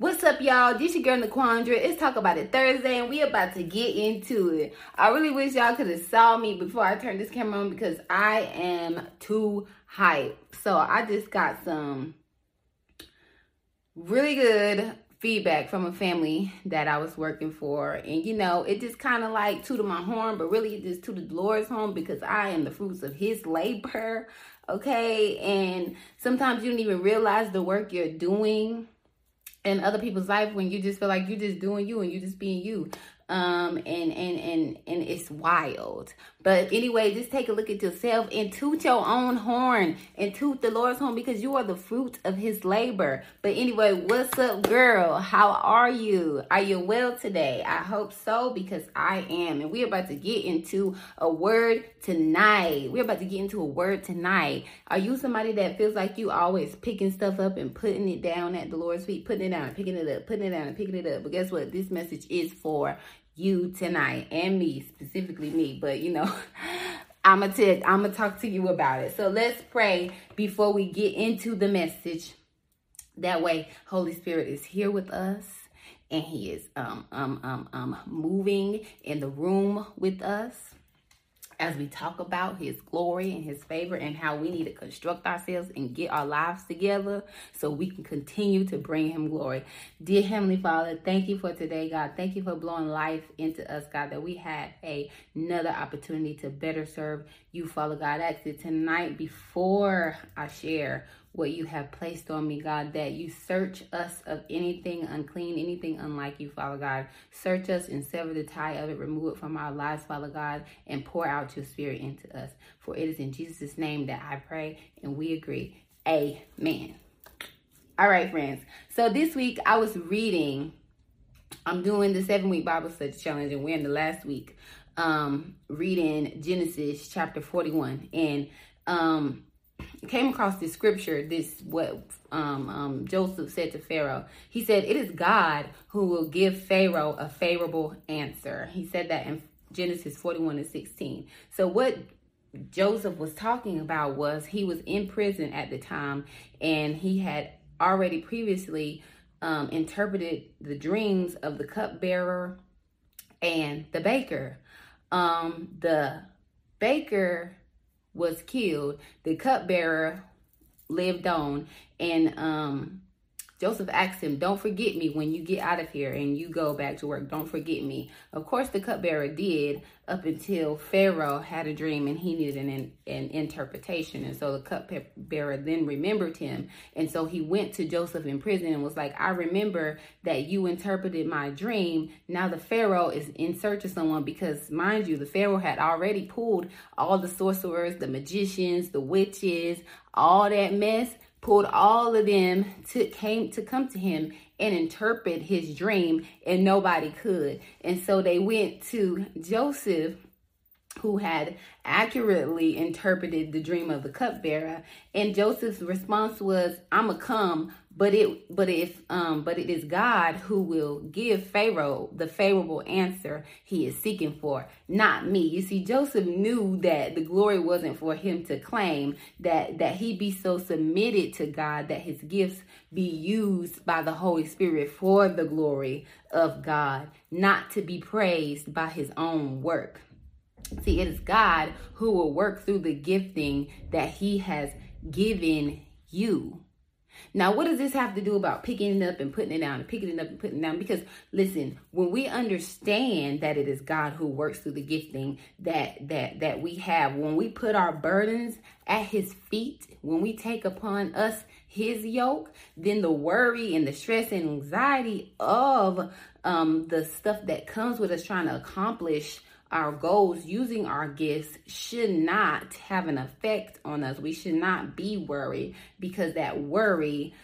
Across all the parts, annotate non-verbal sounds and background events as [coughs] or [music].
What's up, y'all? This is your girl Naquandra. It's Talk About It Thursday, and we about to get into it. I really wish y'all could have saw me before I turned this camera on because I am too hyped. So I just got some really good feedback from a family that I was working for. And you know, it just kind of like tooted my horn, but really it just tooted the Lord's horn because I am the fruits of his labor. Okay. And sometimes you don't even realize the work you're doing in other people's life when you just feel like you're just doing you and you just being you. Um and and and and it's wild but anyway just take a look at yourself and toot your own horn and toot the lord's horn because you are the fruit of his labor. But anyway what's up girl? How are you? Are you well today? I hope so because i am. And we're about to get into a word tonight. We're about to get into a word tonight. Are you somebody that feels like you always picking stuff up and putting it down at the lord's feet putting it down picking it up putting it down and picking it up? But guess what? This message is for you tonight and me, specifically me, but you know, [laughs] I'm gonna t- I'm gonna talk to you about it. So let's pray before we get into the message. That way, Holy Spirit is here with us and he is um um um um moving in the room with us as we talk about his glory and his favor and how we need to construct ourselves and get our lives together so we can continue to bring him glory. Dear Heavenly Father, thank you for today, God. Thank you for blowing life into us, God, that we had a, another opportunity to better serve you, Father God. I ask it tonight before I share what you have placed on me, God, that you search us of anything unclean, anything unlike you, Father God. Search us and sever the tie of it, remove it from our lives, Father God, and pour out your spirit into us. For it is in Jesus' name that I pray and we agree. Amen. All right, friends. So this week I was reading, I'm doing the seven week Bible study challenge, and we're in the last week um reading Genesis chapter 41. And um came across this scripture, this what um, um, Joseph said to Pharaoh. He said, It is God who will give Pharaoh a favorable answer. He said that in Genesis 41 and 16. So, what Joseph was talking about was he was in prison at the time and he had already previously um, interpreted the dreams of the cupbearer and the baker. Um, the baker was killed, the cupbearer lived on, and um, Joseph asked him, Don't forget me when you get out of here and you go back to work. Don't forget me. Of course, the cupbearer did up until Pharaoh had a dream and he needed an, an interpretation. And so the cupbearer then remembered him. And so he went to Joseph in prison and was like, I remember that you interpreted my dream. Now the Pharaoh is in search of someone because, mind you, the Pharaoh had already pulled all the sorcerers, the magicians, the witches, all that mess pulled all of them to came to come to him and interpret his dream and nobody could. And so they went to joseph who had accurately interpreted the dream of the cupbearer. And joseph's response was i'ma come but it but if um but it is god who will give pharaoh the favorable answer he is seeking for not me. You see joseph knew that the glory wasn't for him to claim that that he be so submitted to god that his gifts be used by the holy spirit for the glory of god not to be praised by his own work see it is god who will work through the gifting that he has given you now, what does this have to do about picking it up and putting it down and picking it up and putting it down? Because listen, when we understand that it is God who works through the gifting that that that we have, when we put our burdens at his feet, when we take upon us his yoke, then the worry and the stress and anxiety of um, the stuff that comes with us trying to accomplish our goals using our gifts should not have an effect on us. We should not be worried because that worry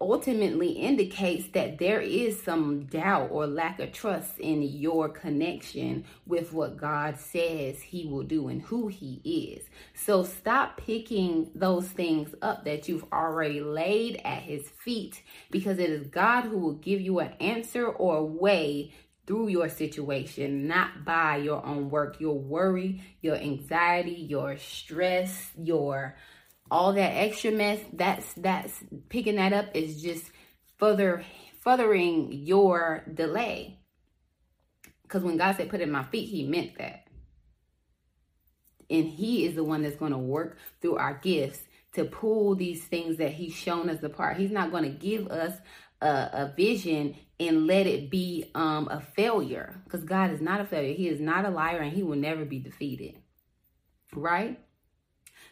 ultimately indicates that there is some doubt or lack of trust in your connection with what God says He will do and who He is. So stop picking those things up that you've already laid at His feet because it is God who will give you an answer or a way through your situation, not by your own work. Your worry, your anxiety, your stress, your all that extra mess, that's that's picking that up is just further furthering your delay. Because when God said put in my feet, he meant that. And he is the one that's going to work through our gifts to pull these things that he's shown us apart. He's not going to give us a, a vision and let it be um, a failure because God is not a failure. He is not a liar and he will never be defeated. Right?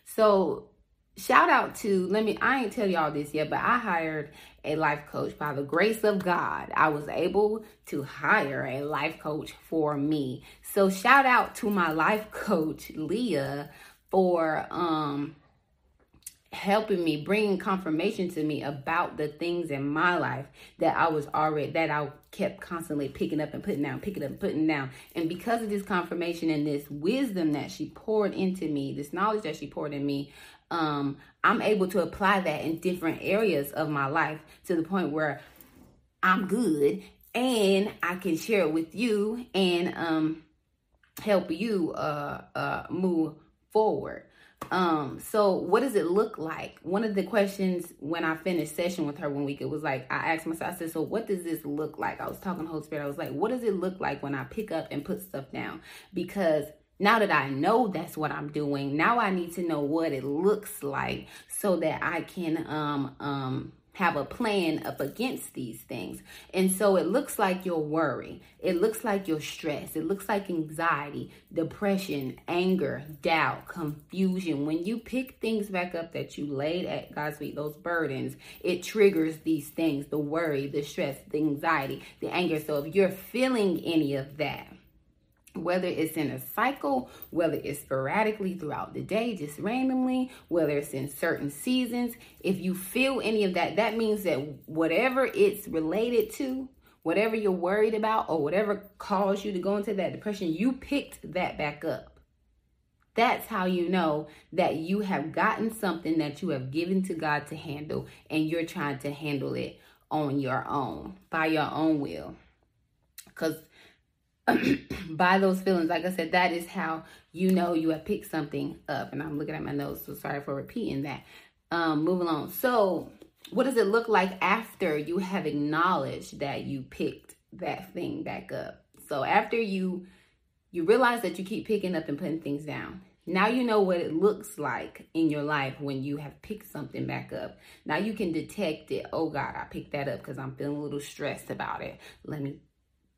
So, shout out to, let me, I ain't tell y'all this yet, but I hired a life coach by the grace of God. I was able to hire a life coach for me. So, shout out to my life coach, Leah, for, um, helping me bringing confirmation to me about the things in my life that I was already that I kept constantly picking up and putting down picking up and putting down. And because of this confirmation and this wisdom that she poured into me this knowledge that she poured in me um I'm able to apply that in different areas of my life to the point where I'm good and I can share it with you and um help you uh uh move forward um, so what does it look like? One of the questions when I finished session with her one week, it was like I asked myself, I said, So what does this look like? I was talking to Holy Spirit, I was like, what does it look like when I pick up and put stuff down? Because now that I know that's what I'm doing, now I need to know what it looks like so that I can um um have a plan up against these things. And so it looks like your worry, it looks like your stress, it looks like anxiety, depression, anger, doubt, confusion. When you pick things back up that you laid at God's feet, those burdens, it triggers these things the worry, the stress, the anxiety, the anger. So if you're feeling any of that, whether it's in a cycle, whether it's sporadically throughout the day, just randomly, whether it's in certain seasons, if you feel any of that, that means that whatever it's related to, whatever you're worried about, or whatever caused you to go into that depression, you picked that back up. That's how you know that you have gotten something that you have given to God to handle, and you're trying to handle it on your own, by your own will. Because [coughs] by those feelings. Like I said, that is how you know you have picked something up. And I'm looking at my notes, so sorry for repeating that. Um, moving on. So, what does it look like after you have acknowledged that you picked that thing back up? So after you you realize that you keep picking up and putting things down. Now you know what it looks like in your life when you have picked something back up. Now you can detect it. Oh God, I picked that up because I'm feeling a little stressed about it. Let me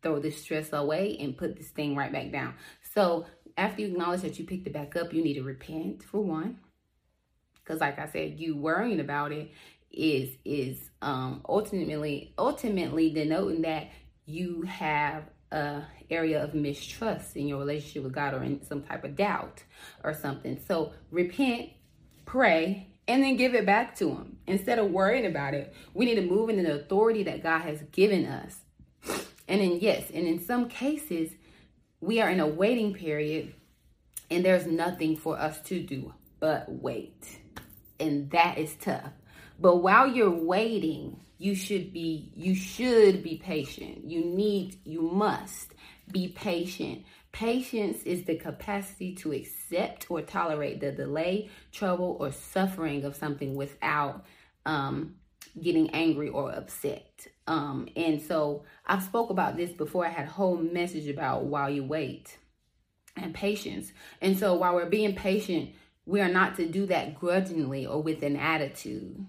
throw this stress away and put this thing right back down. So after you acknowledge that you picked it back up, you need to repent for one. Because like I said, you worrying about it is is um ultimately ultimately denoting that you have a area of mistrust in your relationship with God or in some type of doubt or something. So repent, pray, and then give it back to him. Instead of worrying about it, we need to move in the authority that God has given us and in yes, and in some cases, we are in a waiting period and there's nothing for us to do but wait. And that is tough. But while you're waiting, you should be you should be patient. You need you must be patient. Patience is the capacity to accept or tolerate the delay, trouble, or suffering of something without um, getting angry or upset. Um, and so I've spoke about this before. I had a whole message about while you wait and patience. And so while we're being patient, we are not to do that grudgingly or with an attitude.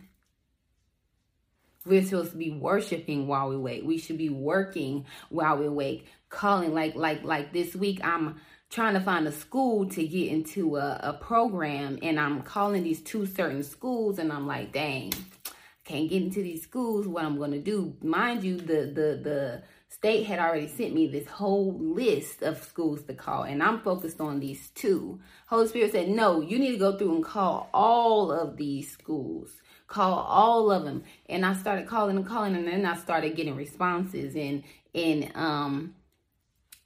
We're supposed to be worshiping while we wait. We should be working while we wait. Calling like like like this week I'm trying to find a school to get into a, a program and I'm calling these two certain schools and I'm like, dang, can't get into these schools, what I'm going to do. Mind you, the the the state had already sent me this whole list of schools to call, and I'm focused on these two. Holy Spirit said, No, you need to go through and call all of these schools. Call all of them. And I started calling and calling, and then I started getting responses and and um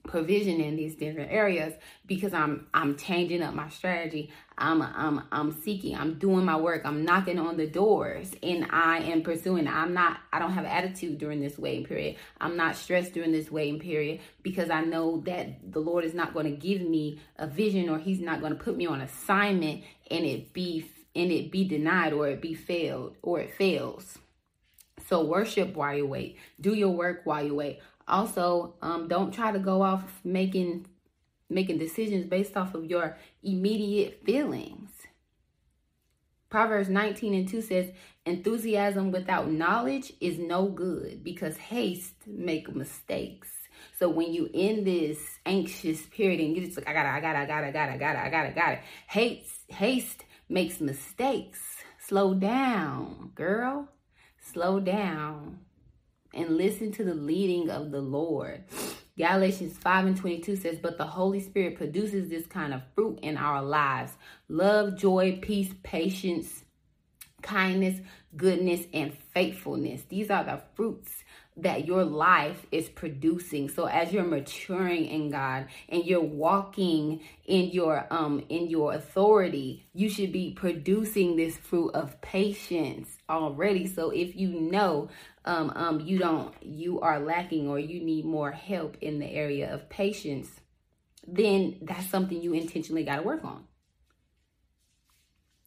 provision in these different areas because I'm I'm changing up my strategy. I'm I'm I'm seeking. I'm doing my work. I'm knocking on the doors and I am pursuing. I'm not I don't have attitude during this waiting period. I'm not stressed during this waiting period because I know that the Lord is not going to give me a vision or he's not going to put me on assignment and it be and it be denied or it be failed or it fails. So worship while you wait. Do your work while you wait. Also, um, don't try to go off making making decisions based off of your immediate feelings. Proverbs 19 and 2 says, Enthusiasm without knowledge is no good because haste make mistakes. So when you in this anxious period and you just like, I gotta, I gotta, I gotta, I gotta, I gotta, I gotta, I gotta, haste, haste makes mistakes. Slow down, girl. Slow down and listen to the leading of the Lord. [sniffs] Galatians 5 and 22 says, But the Holy Spirit produces this kind of fruit in our lives love, joy, peace, patience, kindness, goodness, and faithfulness. These are the fruits that your life is producing so as you're maturing in god and you're walking in your um in your authority you should be producing this fruit of patience already so if you know um um you don't you are lacking or you need more help in the area of patience then that's something you intentionally got to work on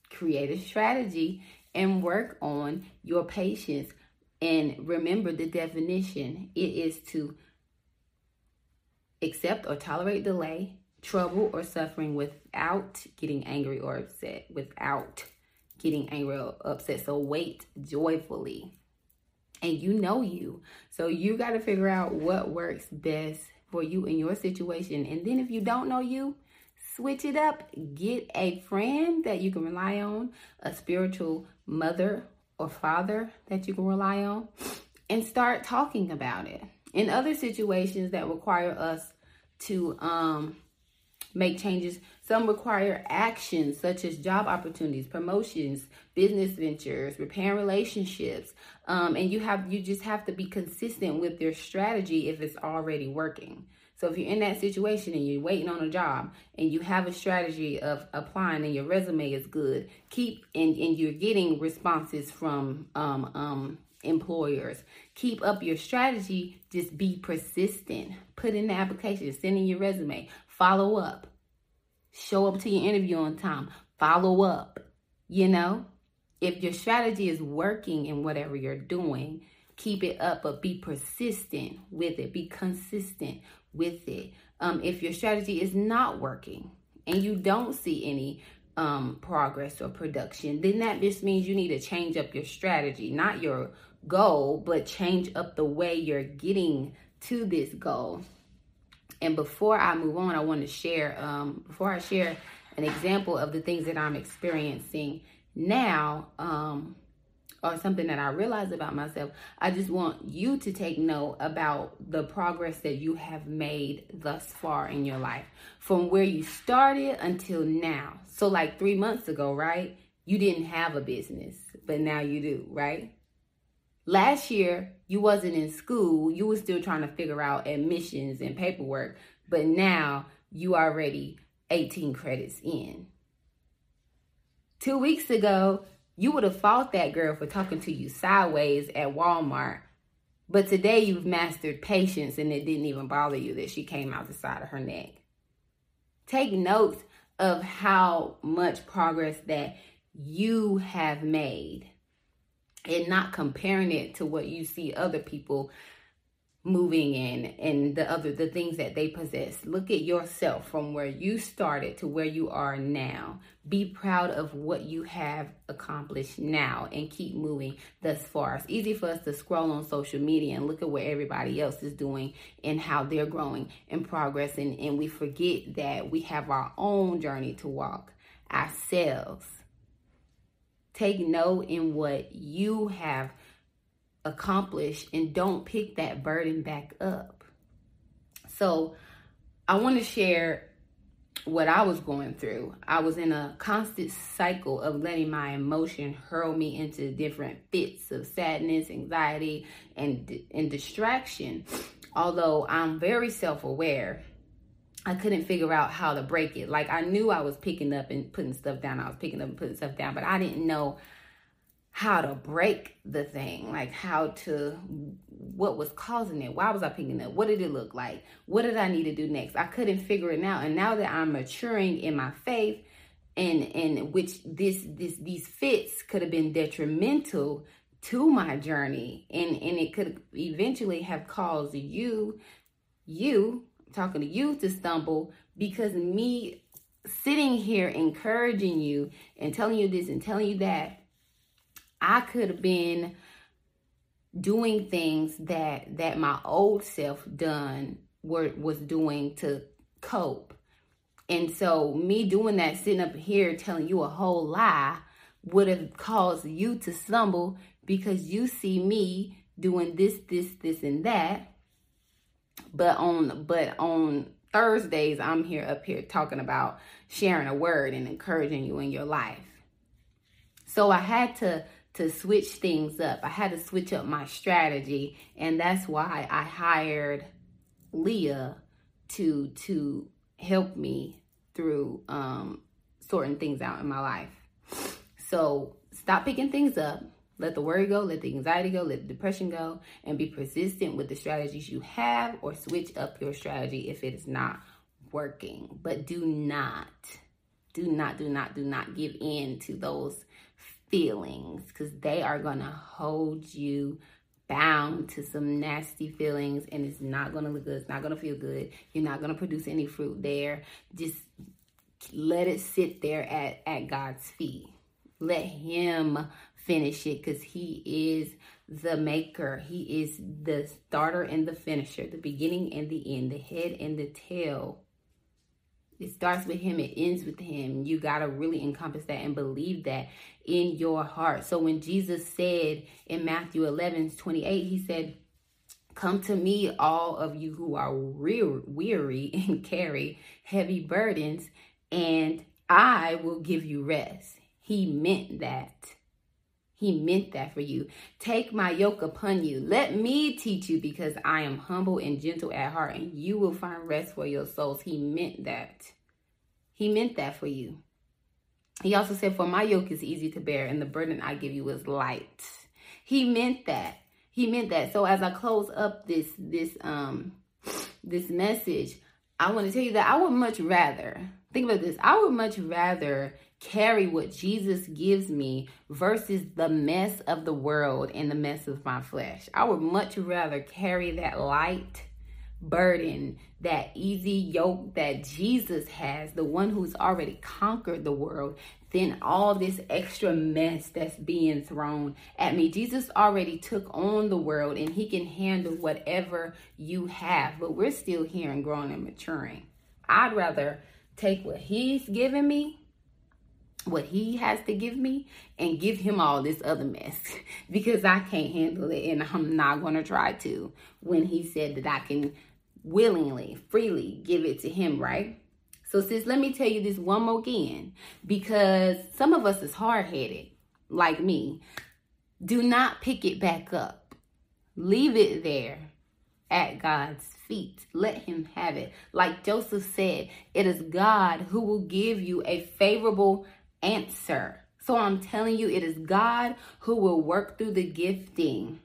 create a strategy and work on your patience and remember the definition it is to accept or tolerate delay, trouble, or suffering without getting angry or upset. Without getting angry or upset. So wait joyfully. And you know you. So you got to figure out what works best for you in your situation. And then if you don't know you, switch it up. Get a friend that you can rely on, a spiritual mother or father that you can rely on and start talking about it. In other situations that require us to um, make changes, some require actions such as job opportunities, promotions, business ventures, repair relationships, um, and you have you just have to be consistent with your strategy if it's already working. So if you're in that situation and you're waiting on a job and you have a strategy of applying and your resume is good, keep and, and you're getting responses from um, um, employers. Keep up your strategy. Just be persistent. Put in the application, send in your resume, follow up. Show up to your interview on time. Follow up. You know, if your strategy is working in whatever you're doing, keep it up, but be persistent with it. Be consistent with it. Um, if your strategy is not working and you don't see any um, progress or production, then that just means you need to change up your strategy, not your goal, but change up the way you're getting to this goal. And before I move on, I want to share, um, before I share an example of the things that I'm experiencing now, um, or something that I realize about myself, I just want you to take note about the progress that you have made thus far in your life from where you started until now. So, like three months ago, right? You didn't have a business, but now you do, right? Last year, you wasn't in school. You were still trying to figure out admissions and paperwork, but now you already 18 credits in. Two weeks ago, you would have fought that girl for talking to you sideways at Walmart. But today you've mastered patience and it didn't even bother you that she came out the side of her neck. Take notes of how much progress that you have made and not comparing it to what you see other people moving in and the other the things that they possess. Look at yourself from where you started to where you are now. Be proud of what you have accomplished now and keep moving thus far. It's easy for us to scroll on social media and look at what everybody else is doing and how they're growing and progressing and we forget that we have our own journey to walk ourselves take note in what you have accomplished and don't pick that burden back up. So, I want to share what I was going through. I was in a constant cycle of letting my emotion hurl me into different fits of sadness, anxiety, and and distraction. Although I'm very self-aware, I couldn't figure out how to break it. Like I knew I was picking up and putting stuff down. I was picking up and putting stuff down, but I didn't know how to break the thing, like how to, what was causing it? Why was I picking up? What did it look like? What did I need to do next? I couldn't figure it out. And now that I'm maturing in my faith, and and which this this these fits could have been detrimental to my journey and and it could eventually have caused you you talking to you to stumble because me sitting here encouraging you and telling you this and telling you that I could have been doing things that that my old self done were was doing to cope. And so me doing that sitting up here telling you a whole lie would have caused you to stumble because you see me doing this this this and that. But on but on Thursdays I'm here up here talking about sharing a word and encouraging you in your life. So I had to to switch things up. I had to switch up my strategy, and that's why I hired Leah to to help me through um, sorting things out in my life. So stop picking things up. Let the worry go, let the anxiety go, let the depression go, and be persistent with the strategies you have or switch up your strategy if it is not working. But do not, do not, do not, do not give in to those feelings because they are going to hold you bound to some nasty feelings and it's not going to look good. It's not going to feel good. You're not going to produce any fruit there. Just let it sit there at, at God's feet. Let Him finish it because He is the maker. He is the starter and the finisher, the beginning and the end, the head and the tail it starts with him, it ends with him. You got to really encompass that and believe that in your heart. So when Jesus said in Matthew 11 28, he said, Come to me, all of you who are weary [laughs] and carry heavy burdens, and I will give you rest. He meant that. He meant that for you. Take my yoke upon you. Let me teach you because I am humble and gentle at heart, and you will find rest for your souls. He meant that. He meant that for you. He also said, For my yoke is easy to bear, and the burden I give you is light. He meant that. He meant that. So as I close up this this um this message, I want to tell you that I would much rather think about this. I would much rather carry what Jesus gives me versus the mess of the world and the mess of my flesh. I would much rather carry that light burden, that easy yoke that Jesus has, the one who's already conquered the world, than all this extra mess that's being thrown at me. Jesus already took on the world and he can handle whatever you have, but we're still here and growing and maturing. I'd rather take what he's given me what he has to give me and give him all this other mess [laughs] because I can't handle it and I'm not going to try to when he said that I can willingly, freely give it to him, right? So sis, let me tell you this one more again because some of us is hard-headed like me. Do not pick it back up. Leave it there at God's feet. Let him have it. Like Joseph said, it is God who will give you a favorable answer. So I'm telling you, it is God who will work through the gifting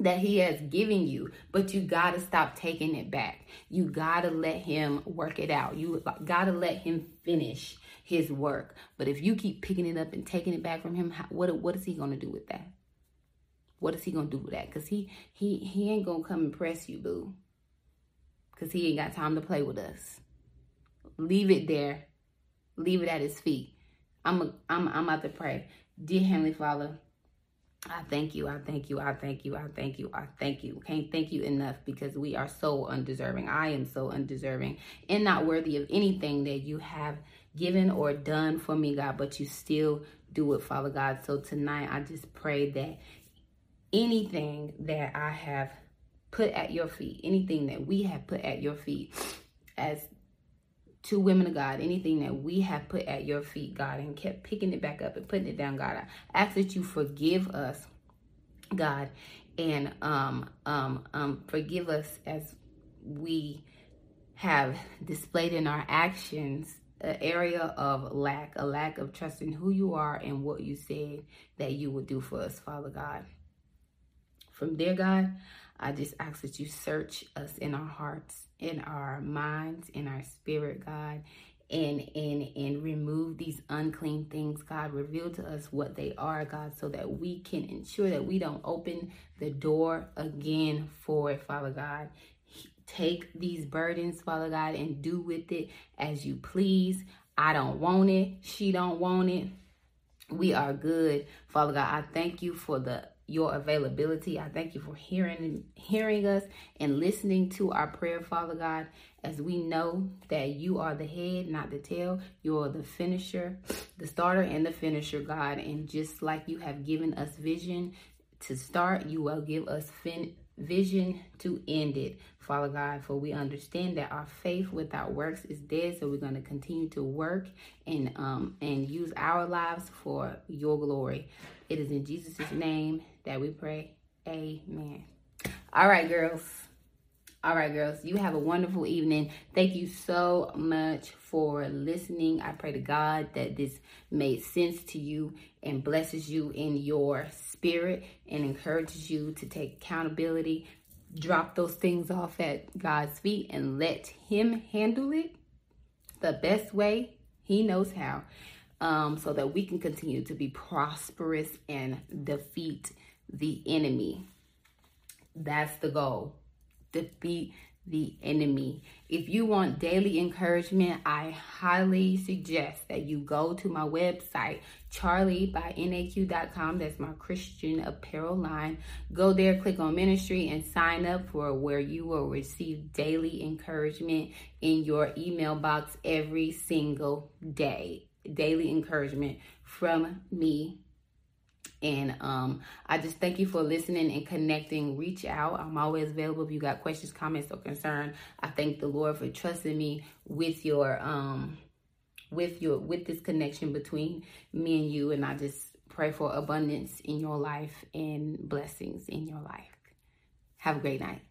that he has given you, but you got to stop taking it back. You got to let him work it out. You got to let him finish his work. But if you keep picking it up and taking it back from him, what what is he going to do with that? What is he going to do with that? Cuz he he he ain't going to come and press you, boo. Cuz he ain't got time to play with us. Leave it there. Leave it at his feet. I'm a, I'm I'm about to pray. Dear Heavenly Father, I thank you. I thank you. I thank you. I thank you. I thank you. Can't thank you enough because we are so undeserving. I am so undeserving and not worthy of anything that you have given or done for me, God, but you still do it, Father God. So tonight, I just pray that anything that I have put at your feet, anything that we have put at your feet as two women of God, anything that we have put at your feet, God, and kept picking it back up and putting it down, God, I ask that you forgive us, God, and um, um, um, forgive us as we have displayed in our actions an area of lack, a lack of trusting who you are and what you said that you would do for us, Father God. From there, God, I just ask that you search us in our hearts, in our minds, in our spirit, God, and and and remove these unclean things god. Reveal to us what they are god so that we can ensure that we don't open the door again for it father god. Take these burdens father god and do with it as you please. I don't want it. She don't want it. We are good. Father god i thank you for the your availability. I thank you for hearing hearing us and listening to our prayer, Father God, as we know that you are the head, not the tail. You are the finisher, the starter and the finisher, God. And just like you have given us vision to start, you will give us fin- vision to end it, Father God. For we understand that our faith without works is dead. So we're going to continue to work and um and use our lives for your glory. It is in Jesus' name that we pray. Amen. All right, girls. All right, girls, you have a wonderful evening. Thank you so much for listening. I pray to God that this made sense to you and blesses you in your spirit and encourages you to take accountability. Drop those things off at God's feet and let Him handle it the best way He knows how um, so that we can continue to be prosperous and defeat the enemy. That's the goal. Defeat the enemy. If you want daily encouragement, I highly suggest that you go to my website, charliebynaq.com. That's my Christian apparel line. Go there, click on ministry, and sign up for where you will receive daily encouragement in your email box every single day. Daily encouragement from me and um, I just thank you for listening and connecting. Reach out. I'm always available if you got questions, comments, or concern. I thank the Lord for trusting me with your um with your with this connection between me and you. And I just pray for abundance in your life and blessings in your life. Have a great night.